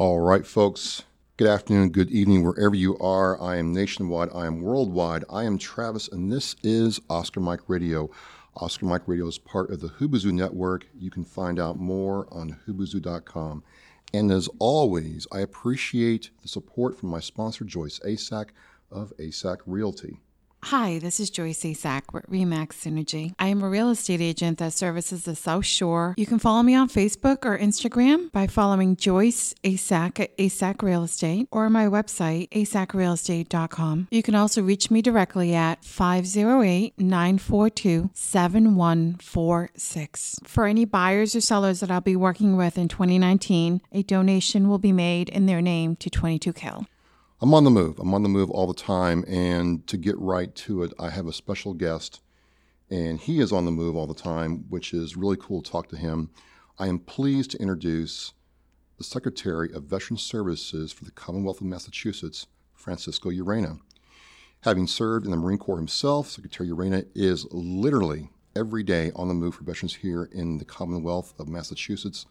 All right, folks. Good afternoon, good evening, wherever you are. I am nationwide, I am worldwide. I am Travis, and this is Oscar Mike Radio. Oscar Mike Radio is part of the Hubazoo Network. You can find out more on hubazoo.com. And as always, I appreciate the support from my sponsor, Joyce Asack of Asack Realty. Hi, this is Joyce Asack with Remax Synergy. I am a real estate agent that services the South Shore. You can follow me on Facebook or Instagram by following Joyce Asack at Asack Real Estate or my website, asackrealestate.com. You can also reach me directly at 508 942 7146. For any buyers or sellers that I'll be working with in 2019, a donation will be made in their name to 22 Kill. I'm on the move. I'm on the move all the time. And to get right to it, I have a special guest, and he is on the move all the time, which is really cool to talk to him. I am pleased to introduce the Secretary of Veteran Services for the Commonwealth of Massachusetts, Francisco Urena. Having served in the Marine Corps himself, Secretary Urena is literally every day on the move for veterans here in the Commonwealth of Massachusetts.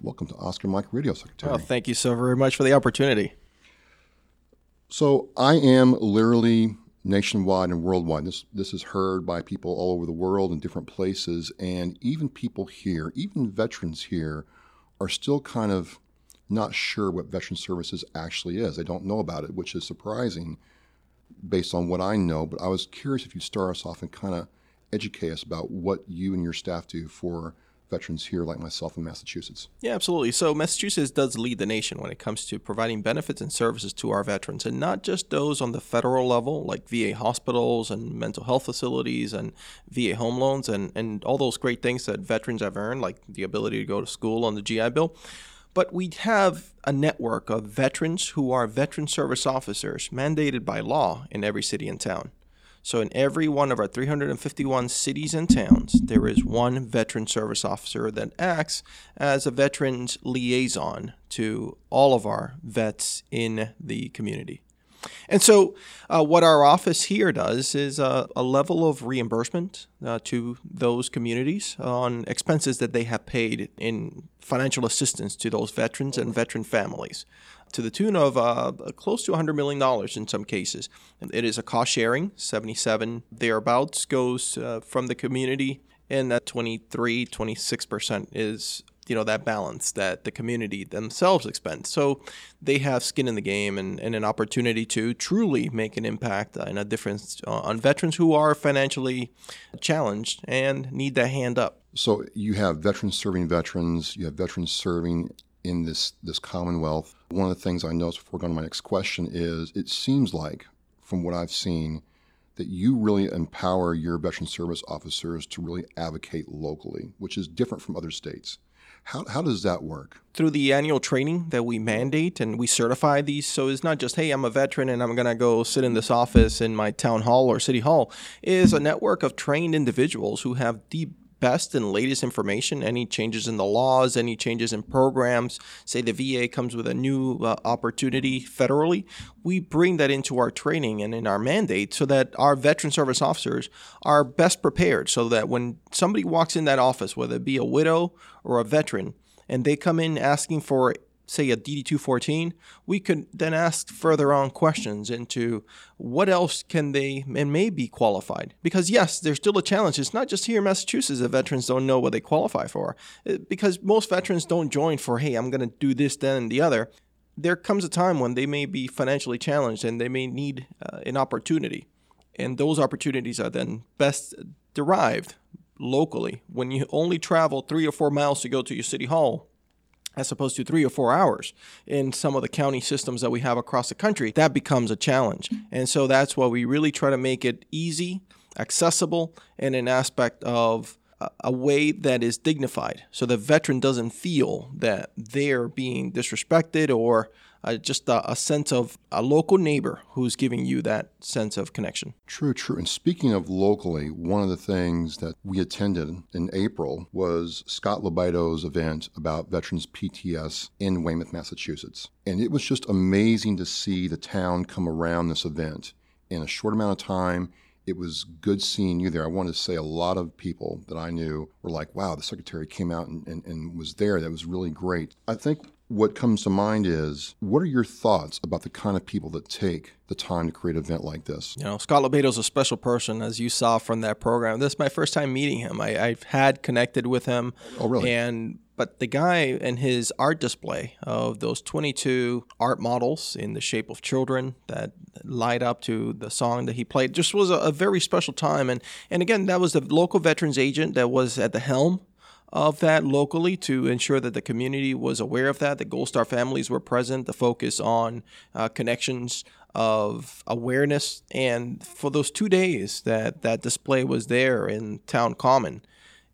Welcome to Oscar Mike Radio, Secretary. Well, thank you so very much for the opportunity. So I am literally nationwide and worldwide. This this is heard by people all over the world in different places, and even people here, even veterans here, are still kind of not sure what veteran services actually is. They don't know about it, which is surprising based on what I know. But I was curious if you'd start us off and kind of educate us about what you and your staff do for veterans here like myself in Massachusetts. Yeah, absolutely. So Massachusetts does lead the nation when it comes to providing benefits and services to our veterans, and not just those on the federal level, like VA hospitals and mental health facilities and VA home loans and, and all those great things that veterans have earned, like the ability to go to school on the GI Bill. But we have a network of veterans who are veteran service officers mandated by law in every city and town. So, in every one of our 351 cities and towns, there is one veteran service officer that acts as a veterans liaison to all of our vets in the community. And so, uh, what our office here does is uh, a level of reimbursement uh, to those communities on expenses that they have paid in financial assistance to those veterans and veteran families to the tune of uh, close to $100 million in some cases. It is a cost sharing, 77 thereabouts goes uh, from the community, and that 23, 26% is you know that balance that the community themselves expend. So they have skin in the game and, and an opportunity to truly make an impact and a difference uh, on veterans who are financially challenged and need that hand up. So you have veterans serving veterans, you have veterans serving in this this commonwealth. One of the things I noticed before going to my next question is it seems like, from what I've seen, that you really empower your veteran service officers to really advocate locally, which is different from other states. How, how does that work? Through the annual training that we mandate and we certify these. So it's not just, hey, I'm a veteran and I'm going to go sit in this office in my town hall or city hall. It is a network of trained individuals who have deep best and latest information, any changes in the laws, any changes in programs, say the VA comes with a new uh, opportunity federally, we bring that into our training and in our mandate so that our veteran service officers are best prepared so that when somebody walks in that office, whether it be a widow or a veteran, and they come in asking for say a DD214, we could then ask further on questions into what else can they and may be qualified. Because yes, there's still a challenge. It's not just here in Massachusetts that veterans don't know what they qualify for. Uh, because most veterans don't join for, hey, I'm going to do this, then, and the other. There comes a time when they may be financially challenged and they may need uh, an opportunity. And those opportunities are then best derived locally. When you only travel three or four miles to go to your city hall, as opposed to three or four hours in some of the county systems that we have across the country, that becomes a challenge. Mm-hmm. And so that's why we really try to make it easy, accessible, and an aspect of a way that is dignified so the veteran doesn't feel that they're being disrespected or uh, just a, a, sense of a local neighbor who's giving you that sense of connection. True, true. And speaking of locally, one of the things that we attended in April was Scott Lobato's event about veterans PTS in Weymouth, Massachusetts. And it was just amazing to see the town come around this event in a short amount of time. It was good seeing you there. I want to say a lot of people that I knew were like, wow, the secretary came out and, and, and was there. That was really great. I think what comes to mind is what are your thoughts about the kind of people that take the time to create an event like this? You know, Scott Lobato's a special person, as you saw from that program. This is my first time meeting him. I, I've had connected with him. Oh, really? And but the guy and his art display of those 22 art models in the shape of children that light up to the song that he played just was a, a very special time. And and again, that was the local veterans agent that was at the helm of that locally to ensure that the community was aware of that. The Gold Star families were present. The focus on uh, connections of awareness, and for those two days that that display was there in Town Common,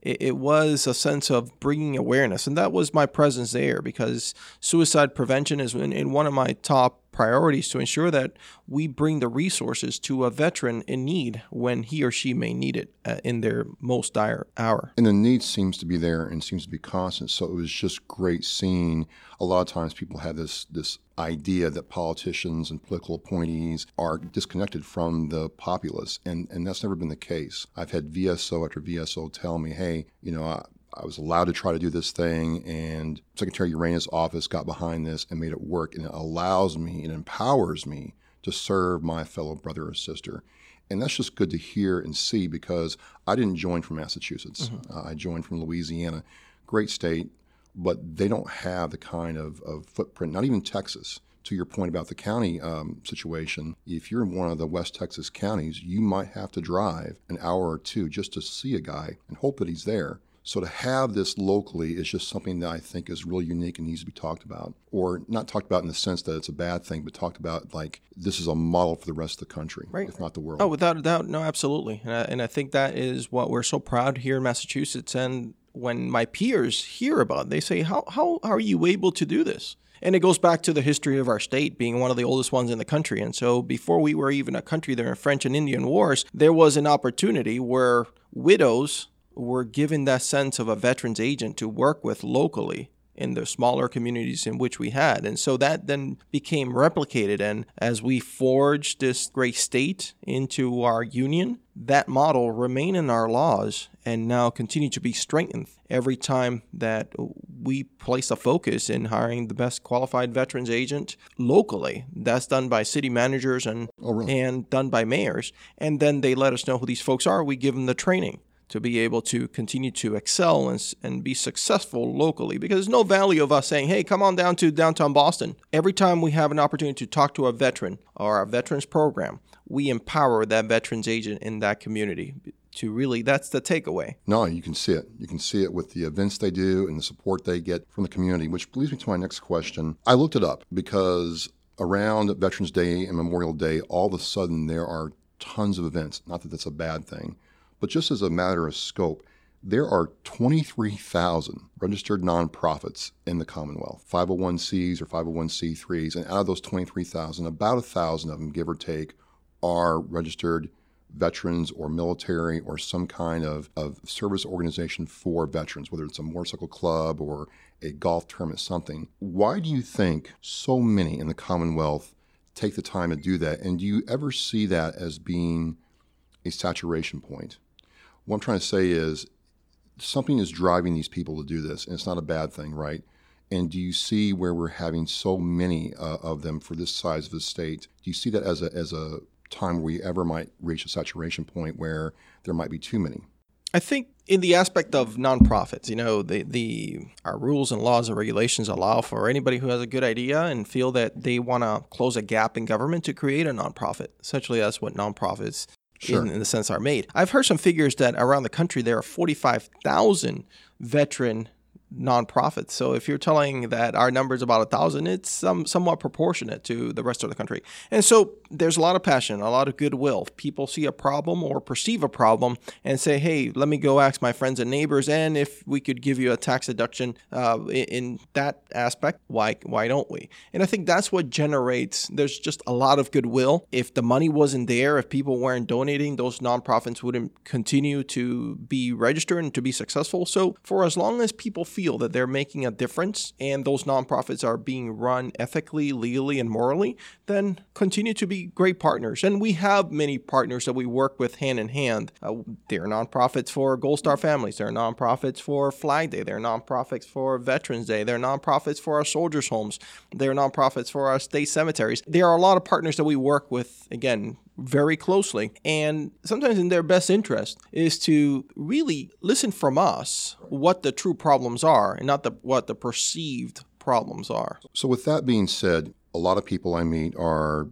it, it was a sense of bringing awareness, and that was my presence there because suicide prevention is in, in one of my top priorities to ensure that we bring the resources to a veteran in need when he or she may need it uh, in their most dire hour. And the need seems to be there and seems to be constant. So it was just great seeing. A lot of times people have this this idea that politicians and political appointees are disconnected from the populace, and and that's never been the case. I've had VSO after VSO tell me, hey, you know, I, I was allowed to try to do this thing, and Secretary Urena's office got behind this and made it work. And it allows me, it empowers me to serve my fellow brother or sister. And that's just good to hear and see because I didn't join from Massachusetts. Mm-hmm. Uh, I joined from Louisiana. Great state, but they don't have the kind of, of footprint, not even Texas. To your point about the county um, situation, if you're in one of the West Texas counties, you might have to drive an hour or two just to see a guy and hope that he's there. So to have this locally is just something that I think is really unique and needs to be talked about, or not talked about in the sense that it's a bad thing, but talked about like this is a model for the rest of the country, right. if not the world. Oh, without a doubt, no, absolutely, and I, and I think that is what we're so proud here in Massachusetts. And when my peers hear about, it, they say, "How how are you able to do this?" And it goes back to the history of our state being one of the oldest ones in the country. And so before we were even a country there in French and Indian Wars, there was an opportunity where widows were given that sense of a veterans agent to work with locally in the smaller communities in which we had. And so that then became replicated. And as we forged this great state into our union, that model remained in our laws and now continue to be strengthened every time that we place a focus in hiring the best qualified veterans agent locally. That's done by city managers and oh, really? and done by mayors. And then they let us know who these folks are. We give them the training to be able to continue to excel and, and be successful locally because there's no value of us saying, hey, come on down to downtown Boston. Every time we have an opportunity to talk to a veteran or a veterans program, we empower that veterans agent in that community to really that's the takeaway. No you can see it. You can see it with the events they do and the support they get from the community which leads me to my next question. I looked it up because around veterans day and memorial day all of a sudden there are tons of events. Not that that's a bad thing but just as a matter of scope, there are 23,000 registered nonprofits in the Commonwealth, 501cs or 501c3s. And out of those 23,000, about 1,000 of them, give or take, are registered veterans or military or some kind of, of service organization for veterans, whether it's a motorcycle club or a golf tournament, something. Why do you think so many in the Commonwealth take the time to do that? And do you ever see that as being a saturation point? What I'm trying to say is something is driving these people to do this, and it's not a bad thing, right? And do you see where we're having so many uh, of them for this size of the state? Do you see that as a as a time where we ever might reach a saturation point where there might be too many? I think in the aspect of nonprofits, you know, the the our rules and laws and regulations allow for anybody who has a good idea and feel that they want to close a gap in government to create a nonprofit. Essentially, that's what nonprofits sure. in, in, the sense are made. I've heard some figures that around the country there are 45,000 veteran nonprofits. So if you're telling that our number is about a thousand, it's some, somewhat proportionate to the rest of the country. And so there's a lot of passion, a lot of goodwill. People see a problem or perceive a problem and say, "Hey, let me go ask my friends and neighbors, and if we could give you a tax deduction uh, in, in that aspect, why why don't we?" And I think that's what generates. There's just a lot of goodwill. If the money wasn't there, if people weren't donating, those nonprofits wouldn't continue to be registered and to be successful. So for as long as people feel feel that they're making a difference and those nonprofits are being run ethically, legally, and morally, then continue to be great partners. And we have many partners that we work with hand in hand. Uh, there are nonprofits for Gold Star families, there are nonprofits for Flag Day, there are nonprofits for Veterans Day, there are nonprofits for our soldiers' homes, there are nonprofits for our state cemeteries. There are a lot of partners that we work with, again, very closely. And sometimes in their best interest is to really listen from us what the true problems are and not the, what the perceived problems are. So, with that being said, a lot of people I meet are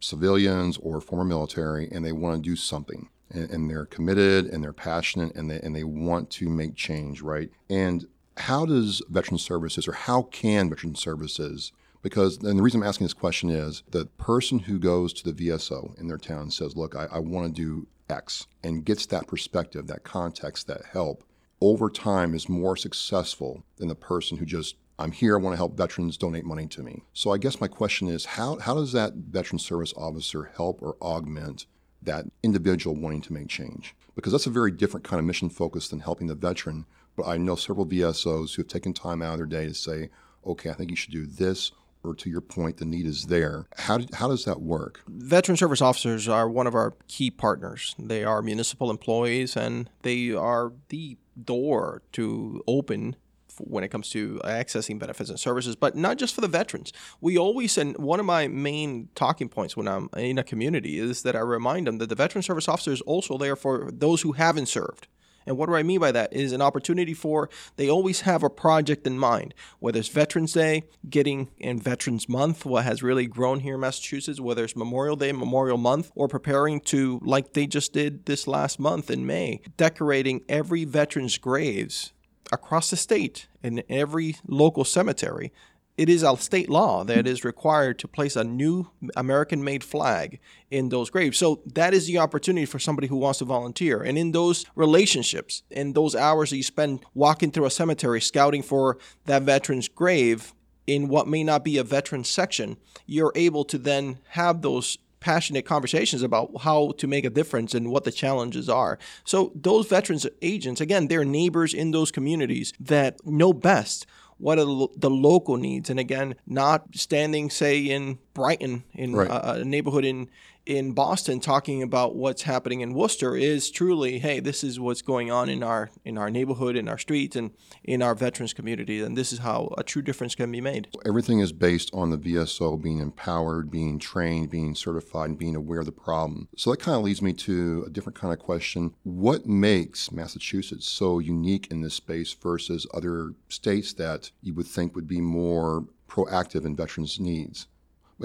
civilians or former military and they want to do something. And, and they're committed and they're passionate and they, and they want to make change, right? And how does Veteran Services or how can Veteran Services because and the reason I'm asking this question is the person who goes to the VSO in their town says, "Look, I, I want to do X," and gets that perspective, that context, that help over time is more successful than the person who just I'm here, I want to help veterans donate money to me. So I guess my question is how, how does that veteran service officer help or augment that individual wanting to make change? Because that's a very different kind of mission focus than helping the veteran. But I know several VSOs who have taken time out of their day to say, okay, I think you should do this or to your point, the need is there. How, did, how does that work? Veteran service officers are one of our key partners. They are municipal employees and they are the door to open when it comes to accessing benefits and services, but not just for the veterans. We always, and one of my main talking points when I'm in a community is that I remind them that the veteran service officer is also there for those who haven't served. And what do I mean by that? Is an opportunity for they always have a project in mind, whether it's Veterans Day, getting in Veterans Month, what has really grown here in Massachusetts, whether it's Memorial Day, Memorial Month, or preparing to, like they just did this last month in May, decorating every veteran's graves across the state in every local cemetery it is a state law that is required to place a new American made flag in those graves. So that is the opportunity for somebody who wants to volunteer. And in those relationships, in those hours that you spend walking through a cemetery scouting for that veteran's grave in what may not be a veteran section, you're able to then have those passionate conversations about how to make a difference and what the challenges are. So those veterans agents, again, they're neighbors in those communities that know best what are the local needs? And again not standing say in brighton in right. a, a, neighborhood in in Boston talking about what's happening in Worcester is truly, hey, this is what's going on in our in our neighborhood, in our streets, and in our veterans community, and this is how a true difference can be made. Everything is based on the VSO being empowered, being trained, being certified, and being aware of the problem. So that kind of leads me to a different kind of question: What makes Massachusetts so unique in this space versus other states that you would think would be more proactive in veterans' needs?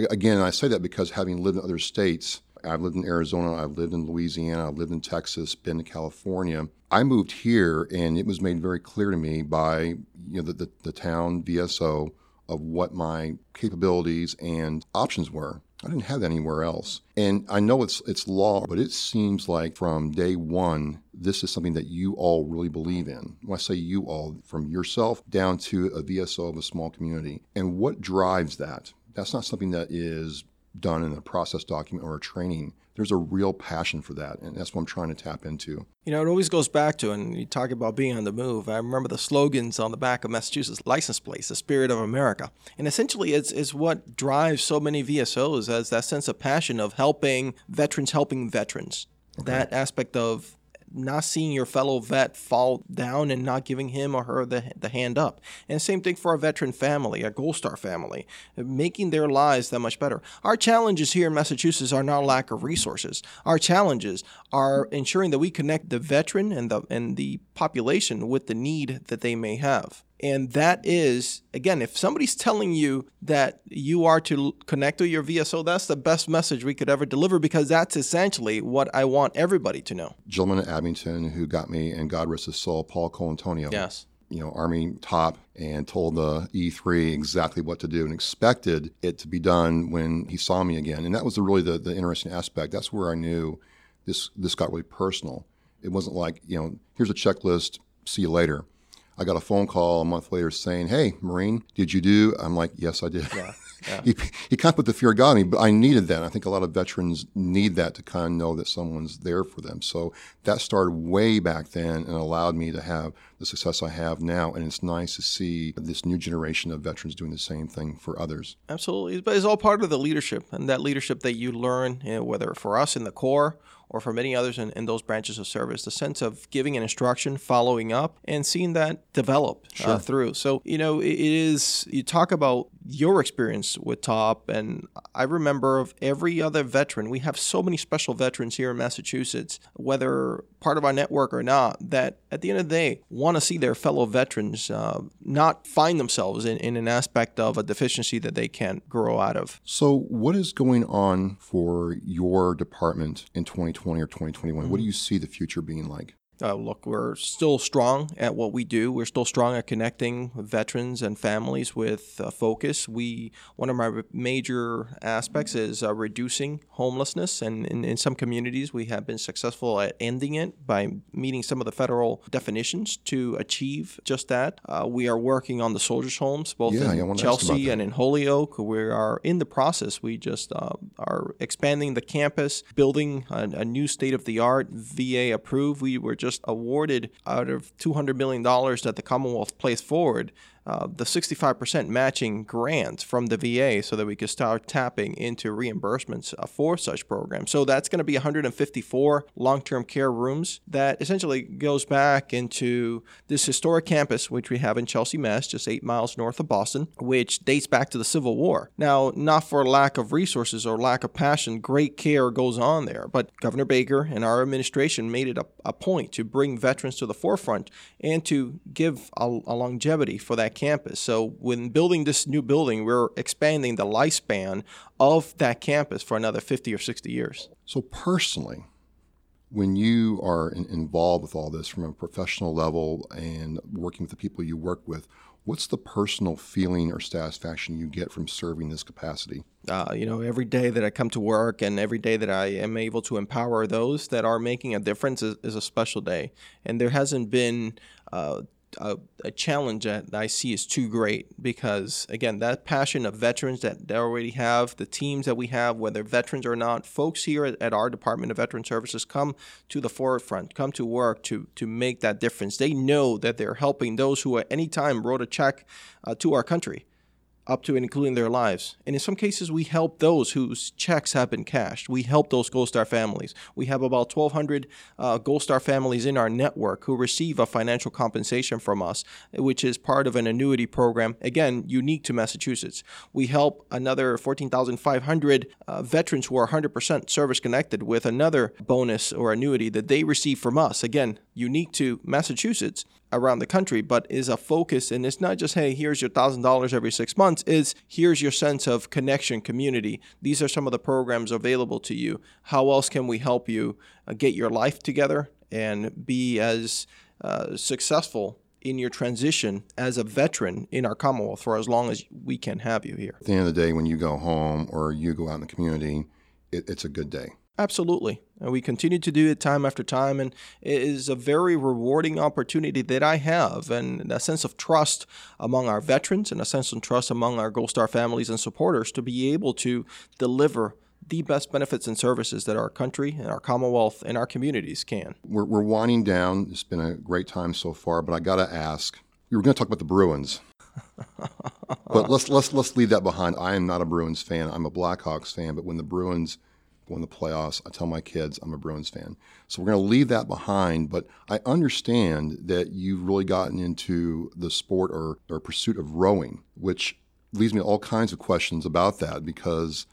Again, I say that because having lived in other states, I've lived in Arizona, I've lived in Louisiana, I've lived in Texas, been to California. I moved here, and it was made very clear to me by you know the, the, the town VSO of what my capabilities and options were. I didn't have that anywhere else. And I know it's it's law, but it seems like from day one, this is something that you all really believe in. When I say you all, from yourself down to a VSO of a small community. And what drives that? That's not something that is done in a process document or a training. There's a real passion for that, and that's what I'm trying to tap into. You know, it always goes back to, and you talk about being on the move. I remember the slogans on the back of Massachusetts license plates, the spirit of America. And essentially, it's, it's what drives so many VSOs as that sense of passion of helping veterans, helping veterans. Okay. That aspect of not seeing your fellow vet fall down and not giving him or her the, the hand up. And same thing for a veteran family, a Gold Star family, making their lives that much better. Our challenges here in Massachusetts are not lack of resources. Our challenges are ensuring that we connect the veteran and the and the population with the need that they may have. And that is, again, if somebody's telling you that you are to connect with your VSO, that's the best message we could ever deliver because that's essentially what I want everybody to know. Gentleman at Abington who got me, and God rest his soul, Paul Colantonio. Yes. You know, Army top and told the E3 exactly what to do and expected it to be done when he saw me again. And that was the, really the, the interesting aspect. That's where I knew this, this got really personal. It wasn't like, you know, here's a checklist, see you later I got a phone call a month later saying, "Hey, Marine, did you do?" I'm like, "Yes, I did." Yeah, yeah. he, he kind of put the fear of God in me, but I needed that. I think a lot of veterans need that to kind of know that someone's there for them. So that started way back then and allowed me to have the success I have now, and it's nice to see this new generation of veterans doing the same thing for others. Absolutely, but it's all part of the leadership, and that leadership that you learn, you know, whether for us in the Corps or for many others in, in, those branches of service, the sense of giving an instruction, following up, and seeing that develop uh, sure. uh, through. So, you know, it, it is, you talk about your experience with TOP, and I remember of every other veteran, we have so many special veterans here in Massachusetts, whether part of our network or not, that at the end of the day want to see their fellow veterans uh, not find themselves in, in an aspect of a deficiency that they can't grow out of. So, what is going on for your department in 2020 or 2021? Mm-hmm. What do you see the future being like? Uh, look, we're still strong at what we do. We're still strong at connecting veterans and families with uh, focus. We one of my major aspects is uh, reducing homelessness, and in, in, some communities we have been successful at ending it by meeting some of the federal definitions to achieve just that. Uh, we are working on the soldiers' homes, both yeah, in Chelsea and in Holyoke. We are in the process. We just uh, are expanding the campus, building a, a new state-of-the-art VA approved. We were just just awarded out of $200 million that the Commonwealth placed forward uh, the 65% matching grant from the VA so that we could start tapping into reimbursements uh, for such programs. So that's going to be 154 long term care rooms that essentially goes back into this historic campus, which we have in Chelsea, Mass., just eight miles north of Boston, which dates back to the Civil War. Now, not for lack of resources or lack of passion, great care goes on there, but Governor Baker and our administration made it a, a point to bring veterans to the forefront and to give a, a longevity for that campus. So when building this new building, we're expanding the lifespan of that campus for another 50 or 60 years. So personally, when you are in, involved with all this from a professional level and working with the people you work with, what's the personal feeling or satisfaction you get from serving this capacity? Uh, you know, every day that I come to work and every day that I am able to empower those that are making a difference is, is a special day. And there hasn't been uh, a, a, challenge that I see is too great because again that passion of veterans that they already have the teams that we have whether veterans or not folks here at, at, our Department of Veteran Services come to the forefront come to work to to make that difference. They know that they're helping those who at any time wrote a check uh, to our country up to and including their lives. And in some cases, we help those whose checks have been cashed. We help those Gold Star families. We have about 1,200 uh, Gold Star families in our network who receive a financial compensation from us, which is part of an annuity program, again, unique to Massachusetts. We help another 14,500 uh, veterans who are 100% service connected with another bonus or annuity that they receive from us, again, unique to Massachusetts around the country, but is a focus. And it's not just, hey, here's your $1,000 every six months, is here's your sense of connection, community. These are some of the programs available to you. How else can we help you uh, get your life together and be as uh, successful in your transition as a veteran in our Commonwealth for as long as we can have you here? At the end of the day, when you go home or you go out in the community, it, it's a good day. Absolutely. And we continue to do it time after time. And it is a very rewarding opportunity that I have and a sense of trust among our veterans and a sense of trust among our Gold Star families and supporters to be able to deliver the best benefits and services that our country and our Commonwealth and our communities can. We're, we're winding down. It's been a great time so far, but I got to ask you were going to talk about the Bruins. but let's let's let's leave that behind. I am not a Bruins fan. I'm a Blackhawks fan. But when the Bruins won the playoffs. I tell my kids I'm a Bruins fan. So we're going to leave that behind. But I understand that you've really gotten into the sport or, or pursuit of rowing, which leads me to all kinds of questions about that because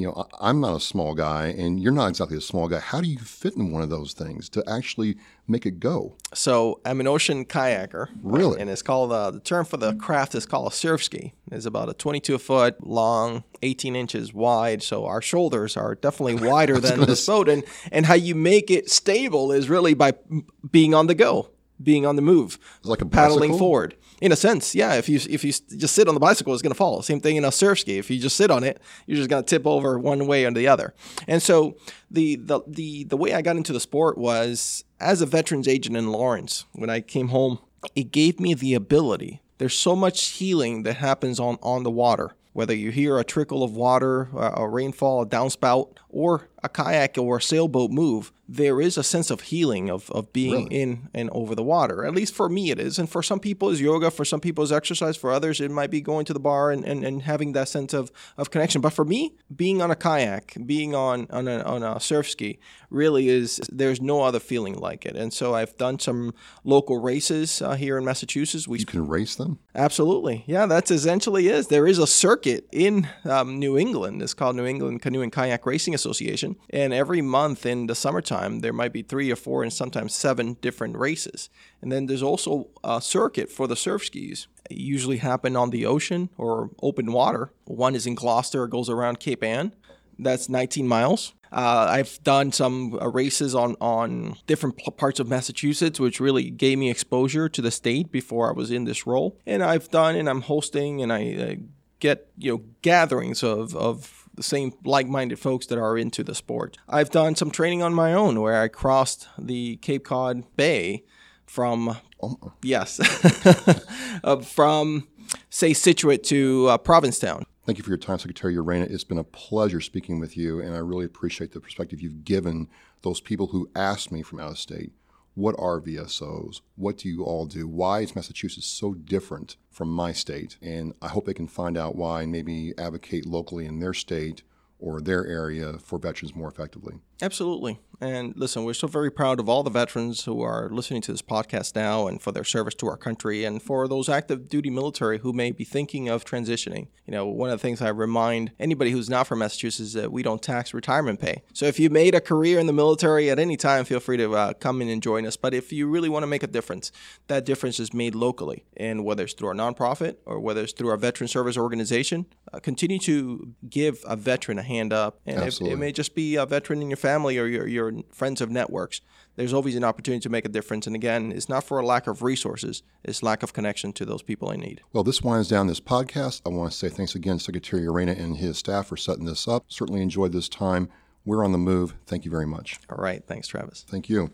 you know, I'm not a small guy, and you're not exactly a small guy. How do you fit in one of those things to actually make it go? So I'm an ocean kayaker. Really? And it's called uh, the term for the craft is called a surf ski. It's about a 22 foot long, 18 inches wide. So our shoulders are definitely wider than the boat, and and how you make it stable is really by being on the go, being on the move, it's like a paddling forward in a sense, yeah. If you if you just sit on the bicycle, it's going to fall. Same thing in a surf ski. If you just sit on it, you're just going to tip over one way or the other. And so the the the the way I got into the sport was as a veterans agent in Lawrence. When I came home, it gave me the ability. There's so much healing that happens on on the water whether you hear a trickle of water, a rainfall, a downspout, or a kayak or a sailboat move, there is a sense of healing of, of being Really? in and over the water. At least for me, it is. And for some people, it's yoga. For some people, it's exercise. For others, it might be going to the bar and, and, and having that sense of, of connection. But for me, being on a kayak, being on, on, a, on a surf ski, really is, there's no other feeling like it. And so I've done some local races uh, here in Massachusetts. We You can race them. Absolutely. Yeah, that's essentially is. There is a circuit in um, New England. It's called New England Canoe and Kayak Racing Association. And every month in the summertime, there might be three or four and sometimes seven different races. And then there's also a circuit for the surf skis. It usually happen on the ocean or open water. One is in Gloucester, it goes around Cape Ann. That's 19 miles. Uh, I've done some uh, races on on different parts of Massachusetts, which really gave me exposure to the state before I was in this role. And I've done, and I'm hosting, and I uh, get you know gatherings of of the same like-minded folks that are into the sport. I've done some training on my own where I crossed the Cape Cod Bay from yes uh, from say Scituate to uh, Provincetown. Thank you for your time, Secretary Urena. It's been a pleasure speaking with you, and I really appreciate the perspective you've given those people who asked me from out of state. What are VSOs? What do you all do? Why is Massachusetts so different from my state? And I hope they can find out why and maybe advocate locally in their state or their area for veterans more effectively. Absolutely. And listen, we're so very proud of all the veterans who are listening to this podcast now and for their service to our country and for those active duty military who may be thinking of transitioning. You know, one of the things I remind anybody who's not from Massachusetts is that we don't tax retirement pay. So if you made a career in the military at any time, feel free to uh, come in and join us. But if you really want to make a difference, that difference is made locally. And whether it's through our nonprofit or whether it's through our veteran service organization, uh, continue to give a veteran a hand up. And if, it may just be a veteran in your family or your, your friends of networks. There's always an opportunity to make a difference. And again, it's not for a lack of resources, it's lack of connection to those people in need. Well, this winds down this podcast. I want to say thanks again, Secretary Urena and his staff for setting this up. Certainly enjoyed this time. We're on the move. Thank you very much. All right. Thanks, Travis. Thank you.